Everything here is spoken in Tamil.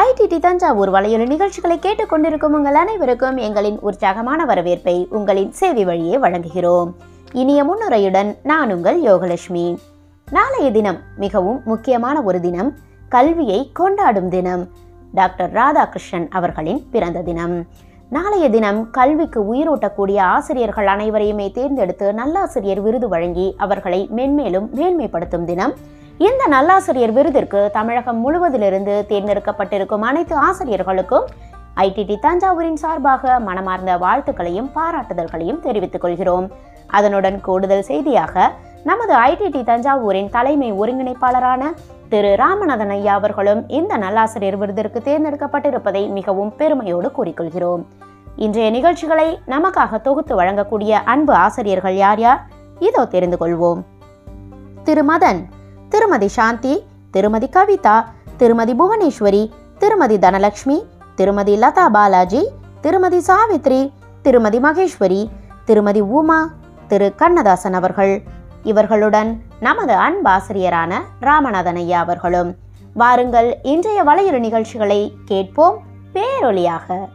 ஐடிடி தஞ்சாவூர் வலையொலி நிகழ்ச்சிகளை கேட்டுக்கொண்டிருக்கும் உங்கள் அனைவருக்கும் எங்களின் உற்சாகமான வரவேற்பை உங்களின் சேவை வழியே வழங்குகிறோம். இனிய முன்னுரையுடன் நான் உங்கள் யோகலட்சுமி. நாளைய தினம் மிகவும் முக்கியமான ஒரு தினம் கல்வியை கொண்டாடும் தினம். டாக்டர் ராதாகிருஷ்ணன் அவர்களின் பிறந்த தினம். நாளைய தினம் கல்விக்கு உயிரூட்டக்கூடிய ஆசிரியர்கள் அனைவரையுமே தேர்ந்தெடுத்து நல்லாசிரியர் விருது வழங்கி அவர்களை மென்மேலும் மேன்மைப்படுத்தும் தினம். இந்த நல்லாசிரியர் விருதிற்கு தமிழகம் முழுவதிலிருந்து தேர்ந்தெடுக்கப்பட்டிருக்கும் அனைத்து ஆசிரியர்களுக்கும் ஐடிடி தஞ்சாவூரின் சார்பாக மனமார்ந்த வாழ்த்துக்களையும் பாராட்டுதல்களையும் தெரிவித்துக் கொள்கிறோம். அதனுடன் கூடுதல் செய்தியாக நமது ஐடிடி தஞ்சாவூரின் தலைமை ஒருங்கிணைப்பாளரான திரு ராமநாதன் ஐயா அவர்களும் இந்த நல்லாசிரியர் விருதிற்கு தேர்ந்தெடுக்கப்பட்டிருப்பதை மிகவும் பெருமையோடு கூறிக்கொள்கிறோம். இன்றைய நிகழ்ச்சிகளை நமக்காக தொகுத்து வழங்கக்கூடிய அன்பு ஆசிரியர்கள் யார் யார்? இதோ தெரிந்து கொள்வோம். திரு மதன் திருமதி சாந்தி திருமதி கவிதா திருமதி புவனேஸ்வரி திருமதி தனலட்சுமி திருமதி லதா பாலாஜி திருமதி சாவித்ரி திருமதி மகேஸ்வரி திருமதி உமா திரு கண்ணதாசன் அவர்கள். இவர்களுடன் நமது அன்பாசிரியரான ராமநாதன் ஐயா அவர்களும் வாருங்கள் இன்றைய வலையுறு நிகழ்ச்சிகளை கேட்போம். பேரொலியாக.